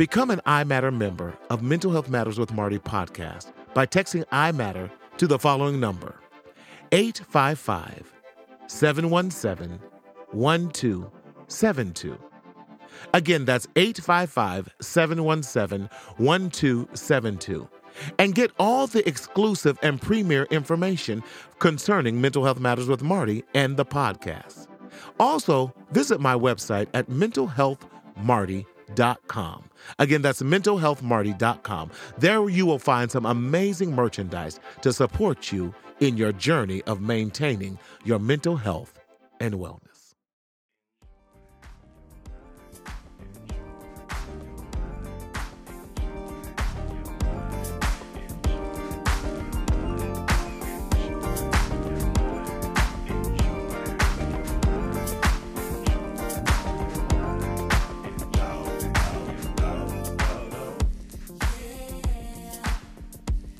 Become an iMatter member of Mental Health Matters with Marty podcast by texting iMatter to the following number 855 717 1272. Again, that's 855 717 1272. And get all the exclusive and premier information concerning Mental Health Matters with Marty and the podcast. Also, visit my website at mentalhealthmarty.com. Again, that's mentalhealthmarty.com. There you will find some amazing merchandise to support you in your journey of maintaining your mental health and wellness.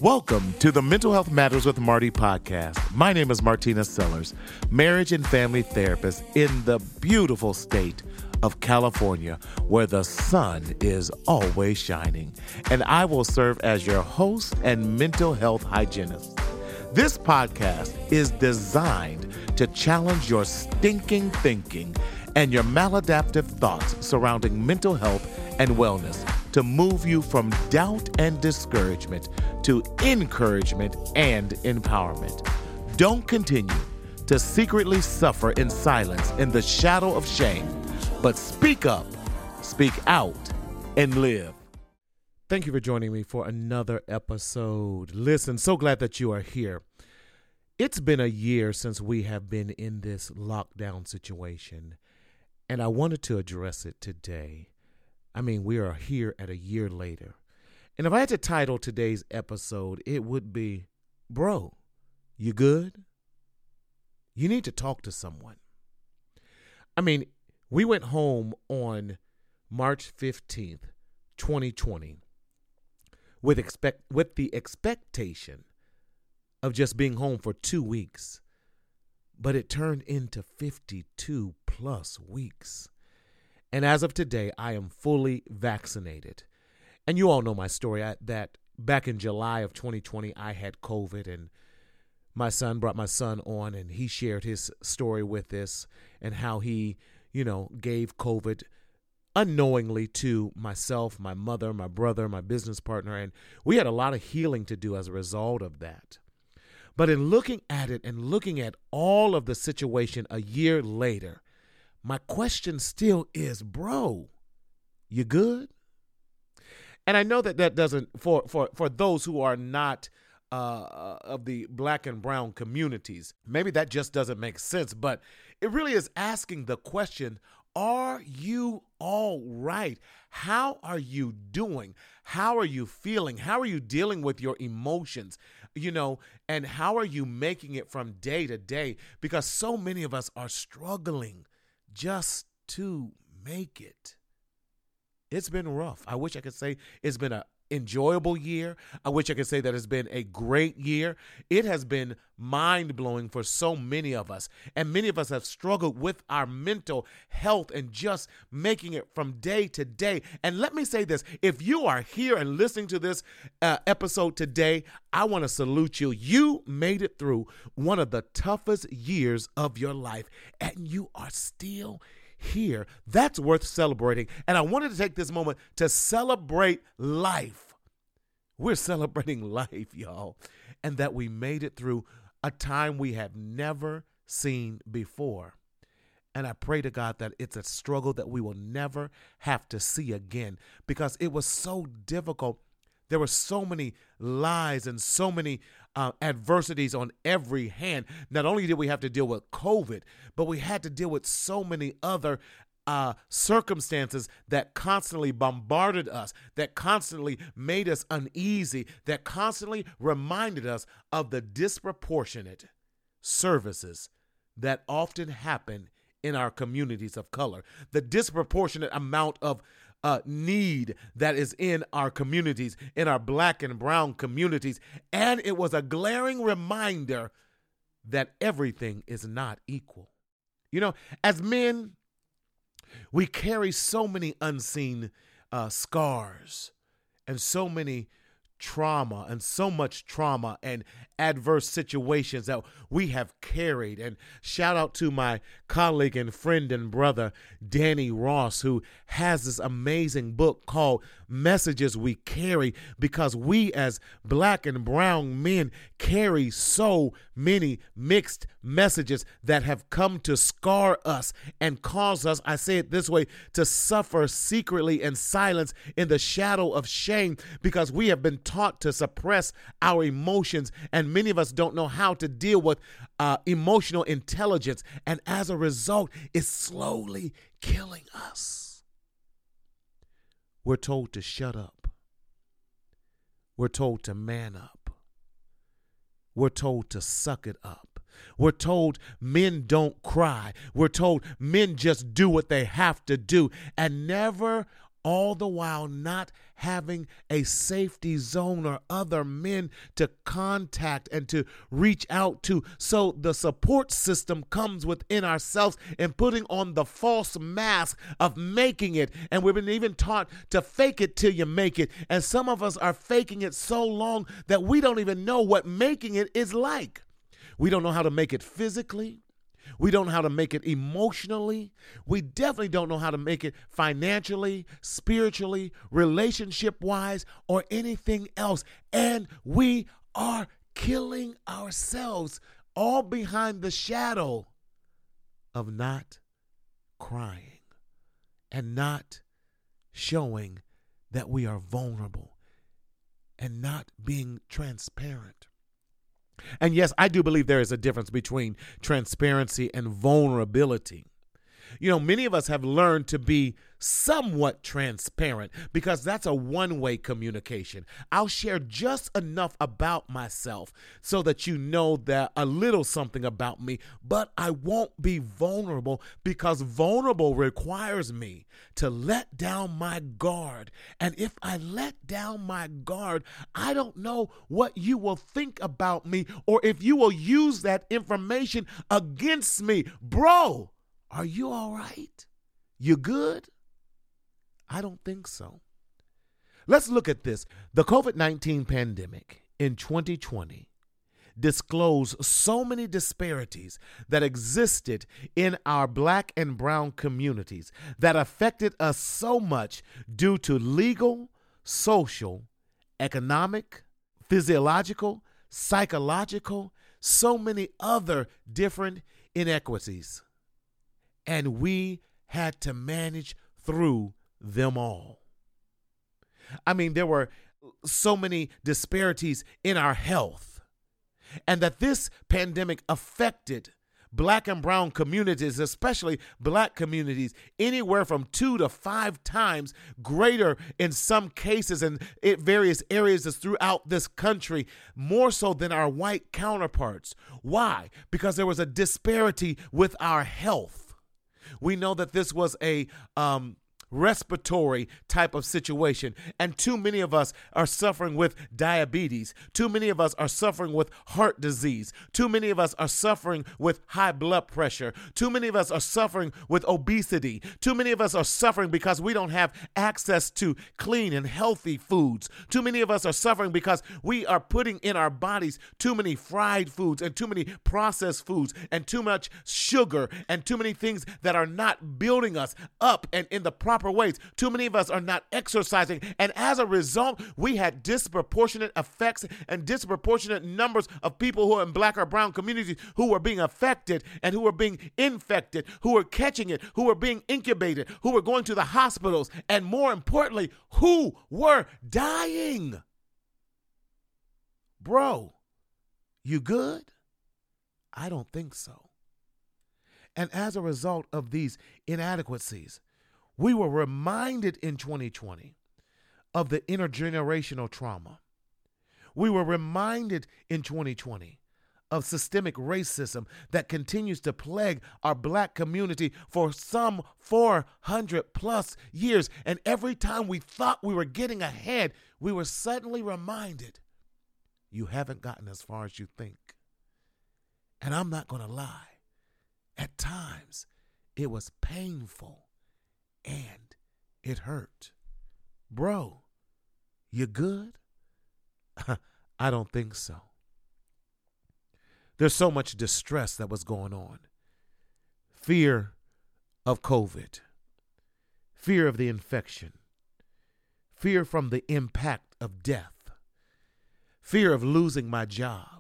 Welcome to the Mental Health Matters with Marty podcast. My name is Martina Sellers, marriage and family therapist in the beautiful state of California, where the sun is always shining. And I will serve as your host and mental health hygienist. This podcast is designed to challenge your stinking thinking and your maladaptive thoughts surrounding mental health and wellness to move you from doubt and discouragement to encouragement and empowerment. Don't continue to secretly suffer in silence in the shadow of shame, but speak up, speak out, and live. Thank you for joining me for another episode. Listen, so glad that you are here. It's been a year since we have been in this lockdown situation, and I wanted to address it today. I mean, we are here at a year later. And if I had to title today's episode, it would be Bro, you good? You need to talk to someone. I mean, we went home on March 15th, 2020 with expect with the expectation of just being home for 2 weeks. But it turned into 52 plus weeks. And as of today, I am fully vaccinated. And you all know my story I, that back in July of 2020, I had COVID and my son brought my son on and he shared his story with us and how he, you know, gave COVID unknowingly to myself, my mother, my brother, my business partner. And we had a lot of healing to do as a result of that. But in looking at it and looking at all of the situation a year later, my question still is, bro, you good? And I know that that doesn't for for for those who are not uh, of the black and brown communities, maybe that just doesn't make sense. But it really is asking the question: Are you all right? How are you doing? How are you feeling? How are you dealing with your emotions? You know, and how are you making it from day to day? Because so many of us are struggling just to make it. It's been rough. I wish I could say it's been an enjoyable year. I wish I could say that it's been a great year. It has been mind blowing for so many of us. And many of us have struggled with our mental health and just making it from day to day. And let me say this if you are here and listening to this uh, episode today, I want to salute you. You made it through one of the toughest years of your life, and you are still here. That's worth celebrating. And I wanted to take this moment to celebrate life. We're celebrating life, y'all, and that we made it through a time we have never seen before. And I pray to God that it's a struggle that we will never have to see again because it was so difficult. There were so many lies and so many uh, adversities on every hand. Not only did we have to deal with COVID, but we had to deal with so many other uh, circumstances that constantly bombarded us, that constantly made us uneasy, that constantly reminded us of the disproportionate services that often happen in our communities of color, the disproportionate amount of uh, need that is in our communities, in our black and brown communities. And it was a glaring reminder that everything is not equal. You know, as men, we carry so many unseen uh, scars and so many trauma and so much trauma and adverse situations that we have carried. And shout out to my colleague and friend and brother, Danny Ross, who has this amazing book called Messages We Carry, because we as black and brown men carry so many mixed messages that have come to scar us and cause us, I say it this way, to suffer secretly in silence in the shadow of shame because we have been taught to suppress our emotions and many of us don't know how to deal with uh, emotional intelligence. And as a result, it's slowly killing us. We're told to shut up, we're told to man up, we're told to suck it up. We're told men don't cry. We're told men just do what they have to do. And never all the while not having a safety zone or other men to contact and to reach out to. So the support system comes within ourselves and putting on the false mask of making it. And we've been even taught to fake it till you make it. And some of us are faking it so long that we don't even know what making it is like. We don't know how to make it physically. We don't know how to make it emotionally. We definitely don't know how to make it financially, spiritually, relationship wise, or anything else. And we are killing ourselves all behind the shadow of not crying and not showing that we are vulnerable and not being transparent. And yes, I do believe there is a difference between transparency and vulnerability. You know, many of us have learned to be somewhat transparent because that's a one way communication. I'll share just enough about myself so that you know that a little something about me, but I won't be vulnerable because vulnerable requires me to let down my guard. And if I let down my guard, I don't know what you will think about me or if you will use that information against me. Bro, are you all right? You good? I don't think so. Let's look at this. The COVID 19 pandemic in 2020 disclosed so many disparities that existed in our black and brown communities that affected us so much due to legal, social, economic, physiological, psychological, so many other different inequities. And we had to manage through them all. I mean, there were so many disparities in our health, and that this pandemic affected black and brown communities, especially black communities, anywhere from two to five times greater in some cases in various areas throughout this country, more so than our white counterparts. Why? Because there was a disparity with our health. We know that this was a um, respiratory type of situation. And too many of us are suffering with diabetes. Too many of us are suffering with heart disease. Too many of us are suffering with high blood pressure. Too many of us are suffering with obesity. Too many of us are suffering because we don't have access to clean and healthy foods. Too many of us are suffering because we are putting in our bodies too many fried foods and too many processed foods and too much sugar and too many things that are not building us up and in the proper proper ways. Too many of us are not exercising. And as a result, we had disproportionate effects and disproportionate numbers of people who are in black or brown communities who were being affected and who were being infected, who were catching it, who were being incubated, who were going to the hospitals, and more importantly, who were dying. Bro, you good? I don't think so. And as a result of these inadequacies, we were reminded in 2020 of the intergenerational trauma. We were reminded in 2020 of systemic racism that continues to plague our black community for some 400 plus years. And every time we thought we were getting ahead, we were suddenly reminded you haven't gotten as far as you think. And I'm not going to lie, at times it was painful and it hurt. Bro, you good? I don't think so. There's so much distress that was going on. Fear of COVID, fear of the infection, fear from the impact of death, fear of losing my job,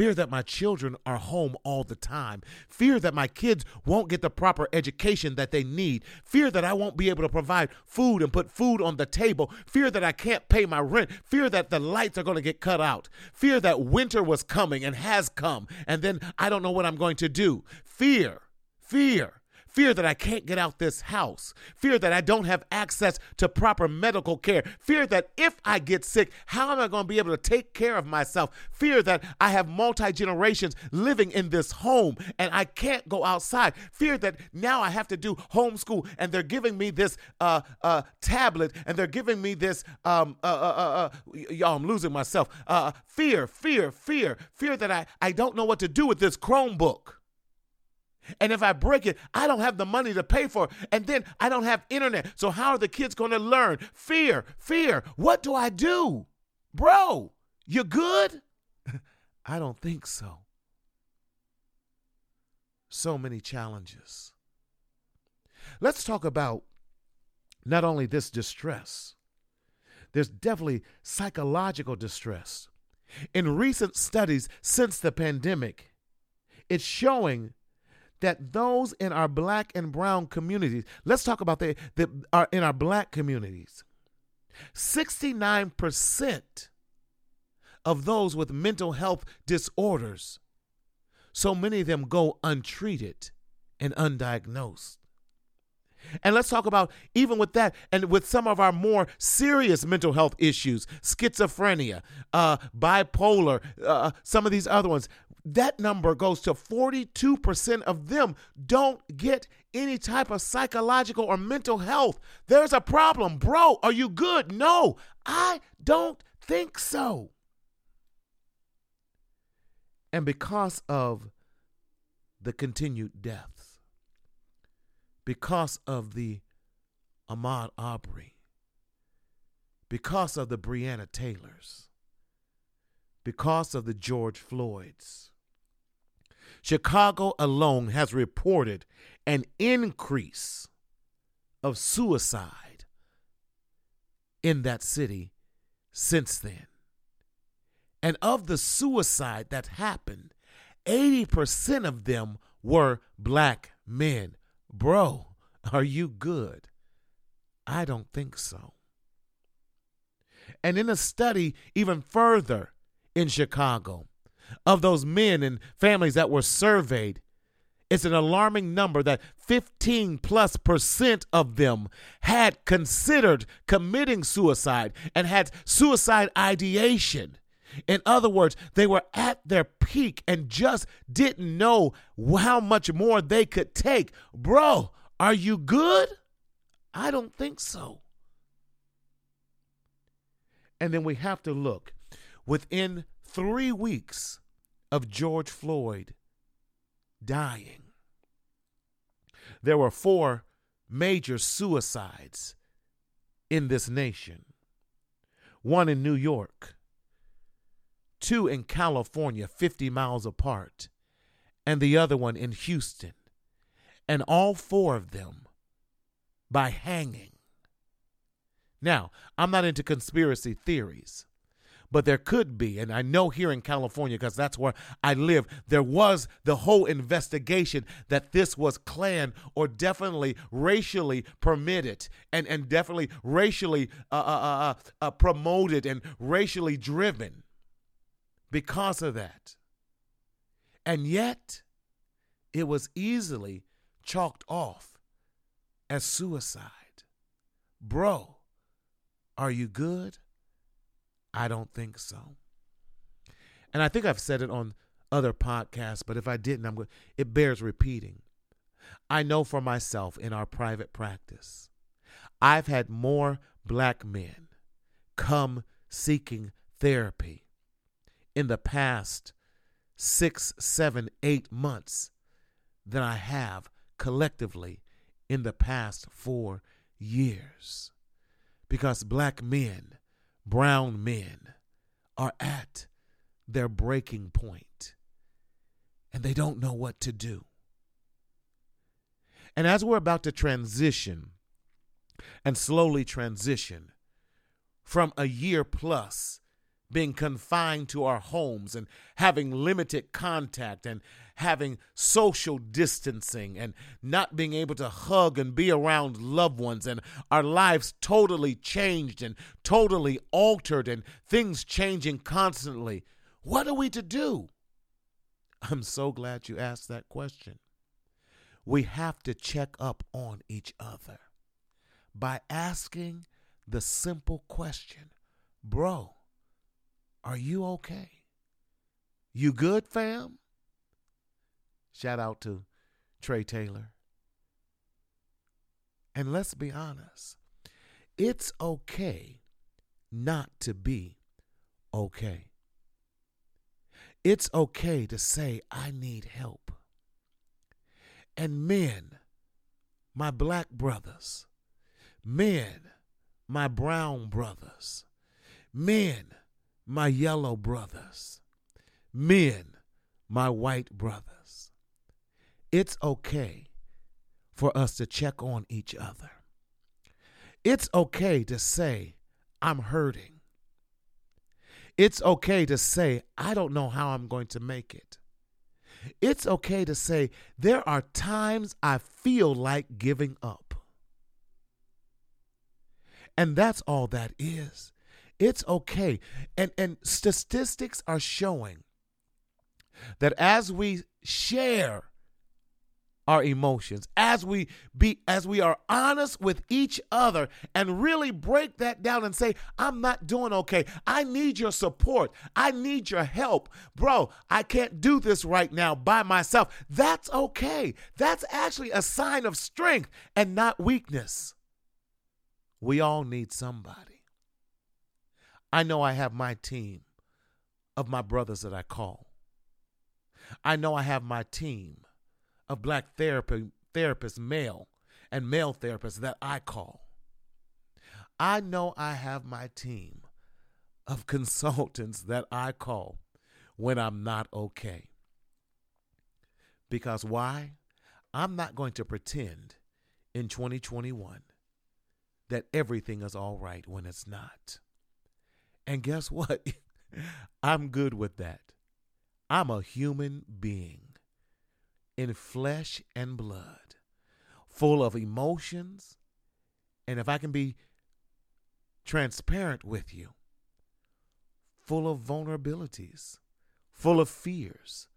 fear that my children are home all the time, fear that my kids won't get the proper education that they need, fear that I won't be able to provide food and put food on the table, fear that I can't pay my rent, fear that the lights are going to get cut out, fear that winter was coming and has come, and then I don't know what I'm going to do, fear, fear fear that I can't get out this house, fear that I don't have access to proper medical care, fear that if I get sick, how am I going to be able to take care of myself, fear that I have multi generations living in this home and I can't go outside, fear that now I have to do homeschool and they're giving me this uh, uh, tablet and they're giving me this, um, uh, uh, uh, uh y'all, I'm losing myself. Uh fear, fear, fear, fear that I, I don't know what to do with this Chromebook. And if I break it, I don't have the money to pay for it. And then I don't have internet. So how are the kids going to learn? Fear, fear. What do I do? Bro, you good? I don't think so. So many challenges. Let's talk about not only this distress, there's definitely psychological distress. In recent studies since the pandemic, it's showing that those in our black and brown communities, let's talk about the, the are in our black communities. 69% of those with mental health disorders, so many of them go untreated and undiagnosed. And let's talk about even with that, and with some of our more serious mental health issues, schizophrenia, uh, bipolar, uh, some of these other ones that number goes to 42% of them don't get any type of psychological or mental health. There's a problem. Bro, are you good? No, I don't think so. And because of the continued deaths, because of the Ahmaud Arbery, because of the Breonna Taylors, because of the George Floyds, Chicago alone has reported an increase of suicide in that city since then. And of the suicide that happened, 80% of them were black men. Bro, are you good? I don't think so. And in a study even further in Chicago, of those men and families that were surveyed, it's an alarming number that 15 plus percent of them had considered committing suicide and had suicide ideation. In other words, they were at their peak and just didn't know how much more they could take. Bro, are you good? I don't think so. And then we have to look within three weeks of George Floyd dying, there were four major suicides in this nation one in New York, two in California, 50 miles apart, and the other one in Houston. And all four of them by hanging. Now, I'm not into conspiracy theories, but there could be, and I know here in California, because that's where I live, there was the whole investigation that this was Klan or definitely racially permitted and, and definitely racially uh, uh, uh, uh, uh promoted and racially driven because of that. And yet, it was easily chalked off as suicide. Bro, are you good? I don't think so. And I think I've said it on other podcasts, but if I didn't, I'm going it bears repeating. I know for myself in our private practice, I've had more black men come seeking therapy in the past six, seven, eight months than I have collectively in the past four years because black men, brown men, are at their breaking point and they don't know what to do. And as we're about to transition and slowly transition from a year plus being confined to our homes and having limited contact and having social distancing and not being able to hug and be around loved ones and our lives totally changed and totally altered and things changing constantly. What are we to do? I'm so glad you asked that question. We have to check up on each other by asking the simple question Bro, are you okay? You good, fam? Shout out to Trey Taylor. And let's be honest, it's okay not to be okay. It's okay to say, I need help. And men, my black brothers, men, my brown brothers, men, my yellow brothers, men, my white brothers. It's okay for us to check on each other. It's okay to say, I'm hurting. It's okay to say, I don't know how I'm going to make it. It's okay to say, there are times I feel like giving up. And that's all that is. It's okay. And and statistics are showing that as we share our emotions as we be as we are honest with each other and really break that down and say i'm not doing okay. I need your support. I need your help. Bro i can't do this right now by myself. That's okay. That's actually a sign of strength and not weakness. We all need somebody i know i have my team of my brothers that i call i know i have my team of black therapy, therapists, male and male therapists that I call. I know I have my team of consultants that I call when I'm not okay. Because why? I'm not going to pretend in 2021 that everything is all right when it's not. And guess what? I'm good with that. I'm a human being in flesh and blood, full of emotions. And if I can be transparent with you, full of vulnerabilities, full of fears,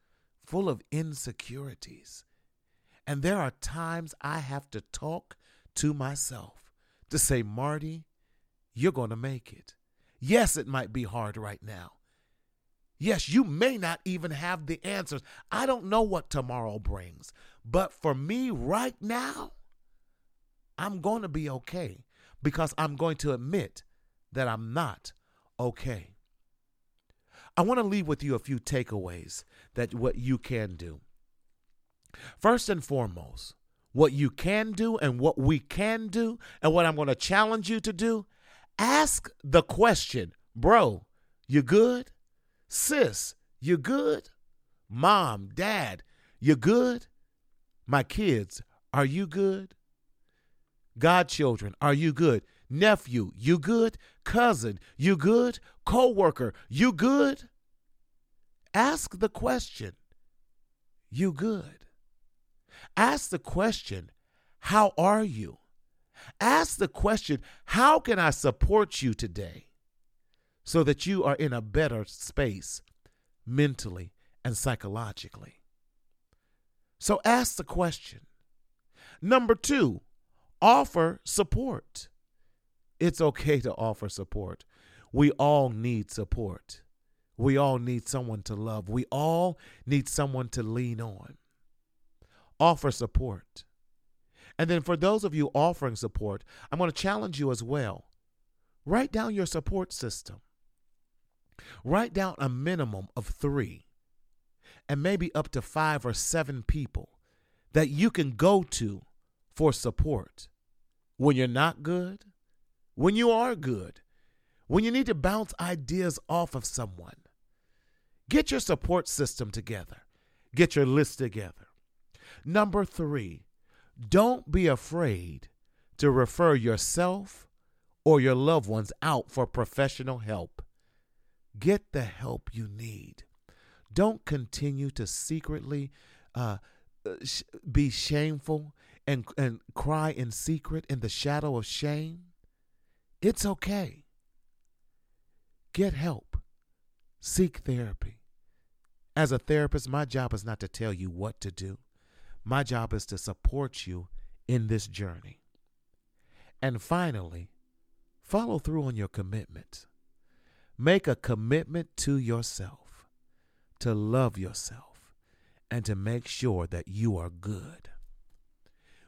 full of insecurities. And there are times I have to talk to myself to say, Marty, you're going to make it. Yes, it might be hard right now. Yes, you may not even have the answers. I don't know what tomorrow brings. But for me right now, I'm going to be okay because I'm going to admit that I'm not okay. I want to leave with you a few takeaways that what you can do. First and foremost, what you can do and what we can do and what I'm going to challenge you to do, ask the question, bro, you good? Sis, you good? Mom, dad, you good? My kids, are you good? Godchildren, are you good? Nephew, you good? Cousin, you good? Co-worker, you good? Ask the question, you good? Ask the question, how are you? Ask the question, how can I support you today? so that you are in a better space mentally and psychologically. So ask the question. Number two, offer support. It's okay to offer support. We all need support. We all need someone to love. We all need someone to lean on. Offer support. And then for those of you offering support, I'm going to challenge you as well. Write down your support system. Write down a minimum of three and maybe up to five or seven people that you can go to for support when you're not good, when you are good, when you need to bounce ideas off of someone. Get your support system together, get your list together. Number three, don't be afraid to refer yourself or your loved ones out for professional help. Get the help you need. Don't continue to secretly uh, uh be shameful and, and cry in secret in the shadow of shame. It's okay. Get help. Seek therapy. As a therapist, my job is not to tell you what to do. My job is to support you in this journey. And finally, follow through on your commitment. Make a commitment to yourself, to love yourself, and to make sure that you are good.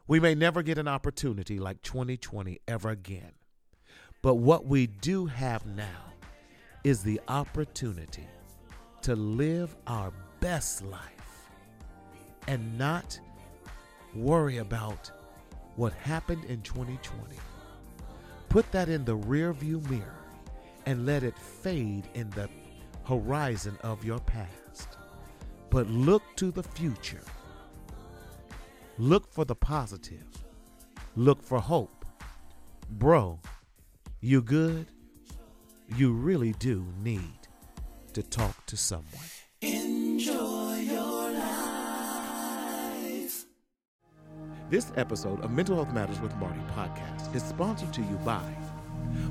We may never get an opportunity like 2020 ever again, but what we do have now is the opportunity to live our best life and not worry about what happened in 2020. Put that in the rearview mirror and let it fade in the horizon of your past. But look to the future. Look for the positive. Look for hope. Bro, you good? You really do need to talk to someone. This episode of Mental Health Matters with Marty podcast is sponsored to you by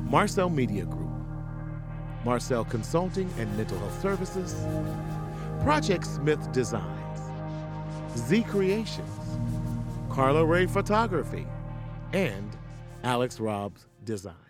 Marcel Media Group, Marcel Consulting and Mental Health Services, Project Smith Designs, Z Creations, Carla Ray Photography, and Alex Robs Design.